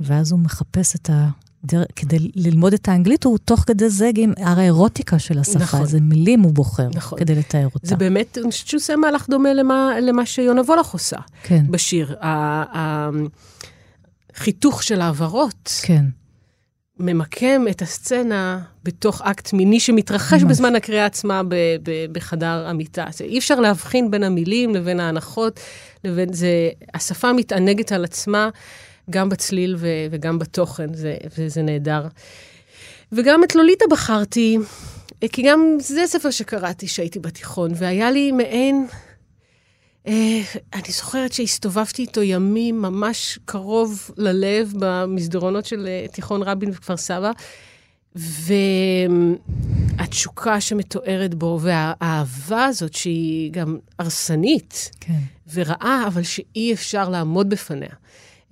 ואז הוא מחפש את ה... דרך, כדי ללמוד את האנגלית, הוא תוך כדי זה גם הרי אירוטיקה של השפה, נכון. איזה מילים הוא בוחר נכון. כדי לתאר אותה. זה באמת, אני חושבת שהוא עושה מהלך דומה למה, למה שיונה וולך עושה כן, בשיר. החיתוך של העברות כן, ממקם את הסצנה בתוך אקט מיני שמתרחש ממש. בזמן הקריאה עצמה ב- ב- בחדר המיטה. זה אי אפשר להבחין בין המילים לבין ההנחות, לבין זה, השפה מתענגת על עצמה, גם בצליל ו- וגם בתוכן, זה, וזה נהדר. וגם את לוליטה בחרתי, כי גם זה ספר שקראתי כשהייתי בתיכון, והיה לי מעין... אה, אני זוכרת שהסתובבתי איתו ימים ממש קרוב ללב במסדרונות של אה, תיכון רבין וכפר סבא, והתשוקה שמתוארת בו, והאהבה הזאת שהיא גם הרסנית כן. ורעה, אבל שאי אפשר לעמוד בפניה.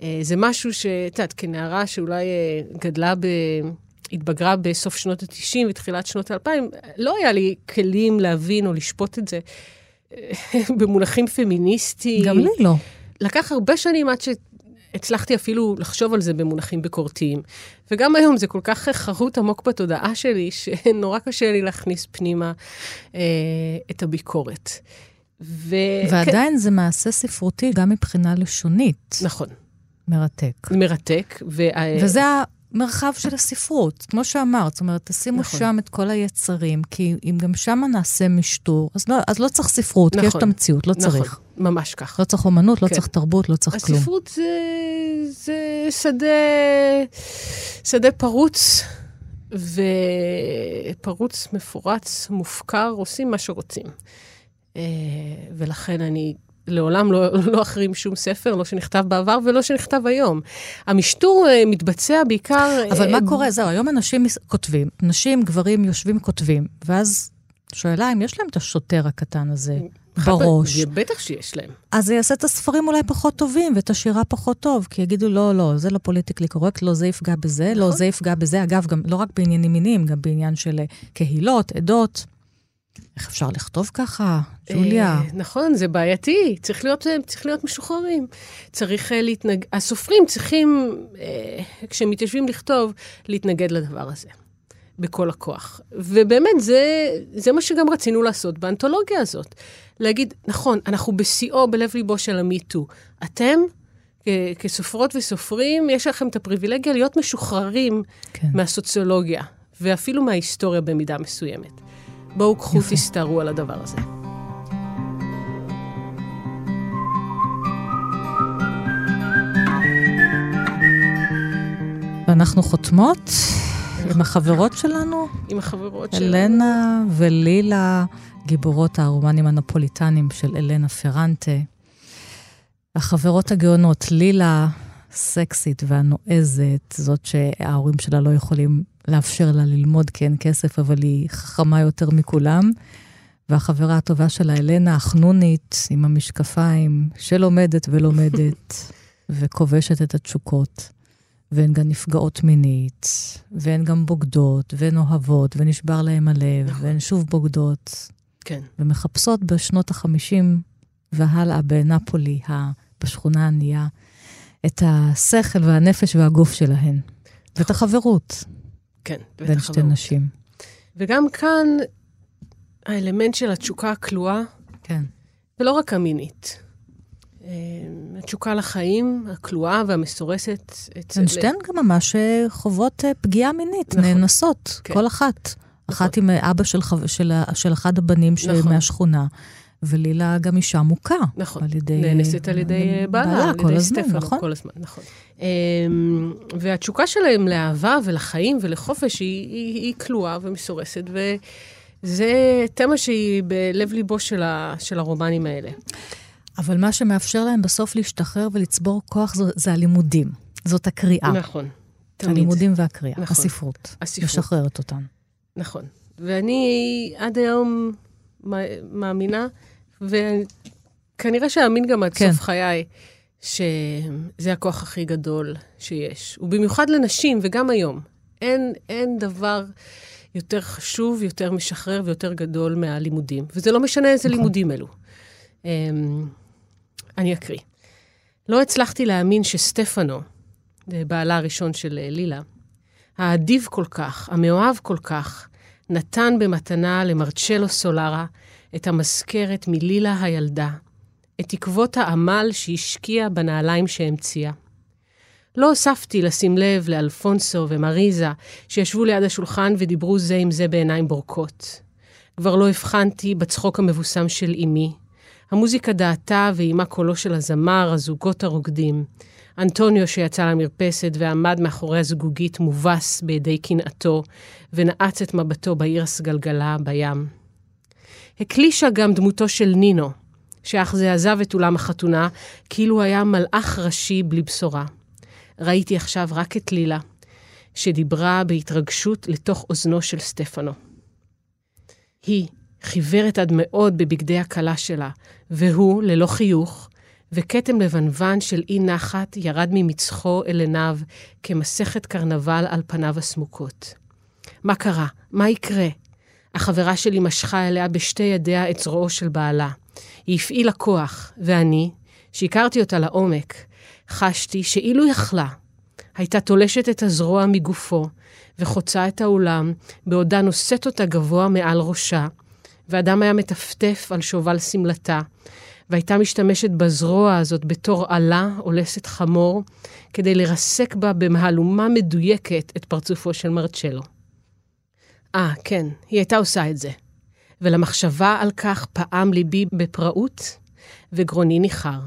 אה, זה משהו שאת יודעת, כנערה שאולי אה, גדלה ב... התבגרה בסוף שנות ה-90 ותחילת שנות ה-2000, לא היה לי כלים להבין או לשפוט את זה אה, <laughs> במונחים פמיניסטיים. גם לי לא. לקח הרבה שנים עד שהצלחתי אפילו לחשוב על זה במונחים ביקורתיים. וגם היום זה כל כך חרוט עמוק בתודעה שלי, שנורא קשה לי להכניס פנימה אה, את הביקורת. ו... ועדיין זה מעשה ספרותי גם מבחינה לשונית. נכון, מרתק. מרתק. ו... וזה המרחב של הספרות, כמו שאמרת. זאת אומרת, תשימו נכון. שם את כל היצרים, כי אם גם שם נעשה משטור, אז לא, אז לא צריך ספרות, כי יש נכון. את המציאות, לא נכון, צריך. ממש כך. לא צריך אומנות, לא כן. צריך תרבות, לא צריך כלום. הספרות זה, זה שדה, שדה פרוץ, ופרוץ, מפורץ, מופקר, עושים מה שרוצים. אה, ולכן אני לעולם לא, <laughs> לא אחרים שום ספר, לא שנכתב בעבר ולא שנכתב היום. המשטור אה, מתבצע בעיקר... אבל מה אה, קורה? זהו, היום אנשים כותבים, נשים, גברים יושבים כותבים, ואז שאלה אם יש להם את השוטר הקטן הזה <laughs> בראש. <laughs> בטח שיש להם. אז זה יעשה את הספרים אולי פחות טובים, ואת השירה פחות טוב, כי יגידו, לא, לא, זה לא פוליטיקלי קורקט, לא, זה יפגע בזה, לא, זה יפגע בזה. אגב, גם לא רק בעניינים מיניים, גם בעניין של אה, קהילות, עדות. איך אפשר לכתוב ככה, ג'וליה? אה, נכון, זה בעייתי, צריך להיות, אה, צריך להיות משוחררים. צריך אה, להתנגד, הסופרים צריכים, כשהם מתיישבים לכתוב, להתנגד לדבר הזה, בכל הכוח. ובאמת, זה, זה מה שגם רצינו לעשות באנתולוגיה הזאת. להגיד, נכון, אנחנו בשיאו, בלב ליבו של המיטו. אתם, כסופרות וסופרים, יש לכם את הפריבילגיה להיות משוחררים כן. מהסוציולוגיה, ואפילו מההיסטוריה במידה מסוימת. בואו קחו, יפה. תסתערו על הדבר הזה. ואנחנו חותמות עם החברות שלנו, עם החברות של... אלנה ולילה, גיבורות הרומנים הנפוליטנים של אלנה פרנטה. החברות הגאונות, לילה סקסית והנועזת, זאת שההורים שלה לא יכולים לאפשר לה ללמוד כי אין כסף, אבל היא חכמה יותר מכולם. והחברה הטובה שלה, אלנה, החנונית, עם המשקפיים, שלומדת ולומדת, <laughs> וכובשת את התשוקות. והן גם נפגעות מינית, והן גם בוגדות, והן אוהבות, ונשבר להן הלב, והן שוב בוגדות, כן, ומחפשות בשנות החמישים והלאה בנפולי, בשכונה הענייה, את השכל והנפש והגוף שלהן, ואת החברות כן. בין שתי. נשים. וגם כאן, האלמנט של התשוקה הכלואה, כן. ולא רק המינית. אה, התשוקה לחיים, הכלואה והמסורסת. הן שתיהן גם ממש אה, חוות אה, פגיעה מינית, נכון. נאנסות, כן. כל אחת. אחת עם אבא של, חו- של, של אחד הבנים נכון. מהשכונה, ולילה גם אישה מוכה. נכון, על ידי... נאנסת על ידי אה, בעלה, על כל ידי הזמן, סטפנו, נכון? כל הזמן, נכון. אמ, והתשוקה שלהם לאהבה ולחיים ולחופש היא, היא, היא כלואה ומסורסת, וזה תמה שהיא בלב ליבו של, ה, של הרומנים האלה. אבל מה שמאפשר להם בסוף להשתחרר ולצבור כוח זה, זה הלימודים. זאת הקריאה. נכון, תמיד. הלימודים והקריאה, נכון. הספרות. הספרות. משחררת אותן. נכון. ואני עד היום מא- מאמינה, וכנראה שאאמין גם עד כן. סוף חיי, שזה הכוח הכי גדול שיש. ובמיוחד לנשים, וגם היום. אין, אין דבר יותר חשוב, יותר משחרר ויותר גדול מהלימודים. וזה לא משנה איזה נכון. לימודים אלו. Um, אני אקריא. לא הצלחתי להאמין שסטפנו, בעלה הראשון של אה, לילה, האדיב כל כך, המאוהב כל כך, נתן במתנה למרצ'לו סולרה את המזכרת מלילה הילדה, את תקוות העמל שהשקיע בנעליים שהמציאה. לא הוספתי לשים לב לאלפונסו ומריזה, שישבו ליד השולחן ודיברו זה עם זה בעיניים בורקות. כבר לא הבחנתי בצחוק המבוסם של אמי. המוזיקה דעתה ועימה קולו של הזמר, הזוגות הרוקדים. אנטוניו שיצא למרפסת ועמד מאחורי הזגוגית מובס בידי קנאתו, ונעץ את מבטו בעיר הסגלגלה בים. הקלישה גם דמותו של נינו, שאך זה עזב את אולם החתונה, כאילו היה מלאך ראשי בלי בשורה. ראיתי עכשיו רק את לילה, שדיברה בהתרגשות לתוך אוזנו של סטפנו. היא חיוורת עד מאוד בבגדי הכלה שלה, והוא, ללא חיוך, וכתם לבנוון של אי נחת ירד ממצחו אל עיניו כמסכת קרנבל על פניו הסמוקות. מה קרה? מה יקרה? החברה שלי משכה אליה בשתי ידיה את זרועו של בעלה. היא הפעילה כוח, ואני, שהכרתי אותה לעומק, חשתי שאילו יכלה, הייתה תולשת את הזרוע מגופו, וחוצה את האולם, בעודה נושאת אותה גבוה מעל ראשה, ואדם היה מטפטף על שובל שמלתה, והייתה משתמשת בזרוע הזאת בתור עלה אולסת חמור, כדי לרסק בה במהלומה מדויקת את פרצופו של מרצ'לו. אה, כן, היא הייתה עושה את זה. ולמחשבה על כך פעם ליבי בפראות, וגרוני ניחר.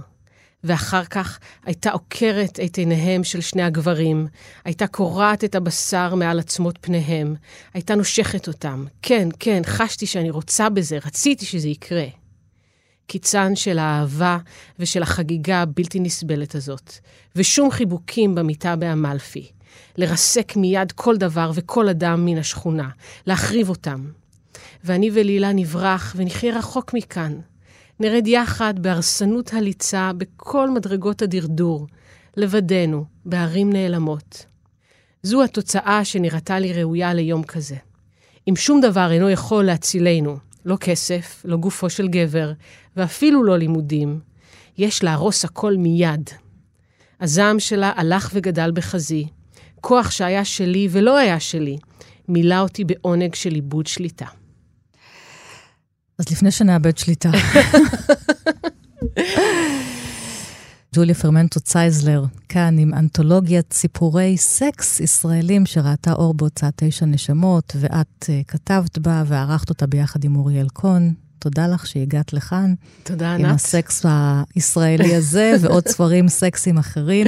ואחר כך הייתה עוקרת את עיניהם של שני הגברים, הייתה קורעת את הבשר מעל עצמות פניהם, הייתה נושכת אותם. כן, כן, חשתי שאני רוצה בזה, רציתי שזה יקרה. קיצן של האהבה ושל החגיגה הבלתי נסבלת הזאת, ושום חיבוקים במיטה באמלפי. לרסק מיד כל דבר וכל אדם מן השכונה, להחריב אותם. ואני ולילה נברח ונחיה רחוק מכאן. נרד יחד בהרסנות הליצה בכל מדרגות הדרדור, לבדנו, בערים נעלמות. זו התוצאה שנראתה לי ראויה ליום כזה. אם שום דבר אינו יכול להצילנו, לא כסף, לא גופו של גבר, ואפילו לא לימודים, יש להרוס הכל מיד. הזעם שלה הלך וגדל בחזי. כוח שהיה שלי ולא היה שלי, מילא אותי בעונג של איבוד שליטה. אז לפני שנאבד שליטה. <laughs> ג'וליה פרמנטו צייזלר, כאן עם אנתולוגיית סיפורי סקס ישראלים שראתה אור בהוצאת תשע נשמות, ואת uh, כתבת בה וערכת אותה ביחד עם אוריאל קון. תודה לך שהגעת לכאן. תודה, ענת. עם הסקס הישראלי הזה ועוד ספרים סקסיים אחרים.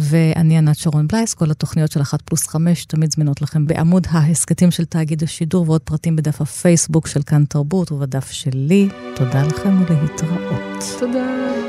ואני ענת שרון בלייס, כל התוכניות של 1 פלוס 5 תמיד זמינות לכם בעמוד ההסכתים של תאגיד השידור ועוד פרטים בדף הפייסבוק של כאן תרבות ובדף שלי. תודה לכם ולהתראות. תודה.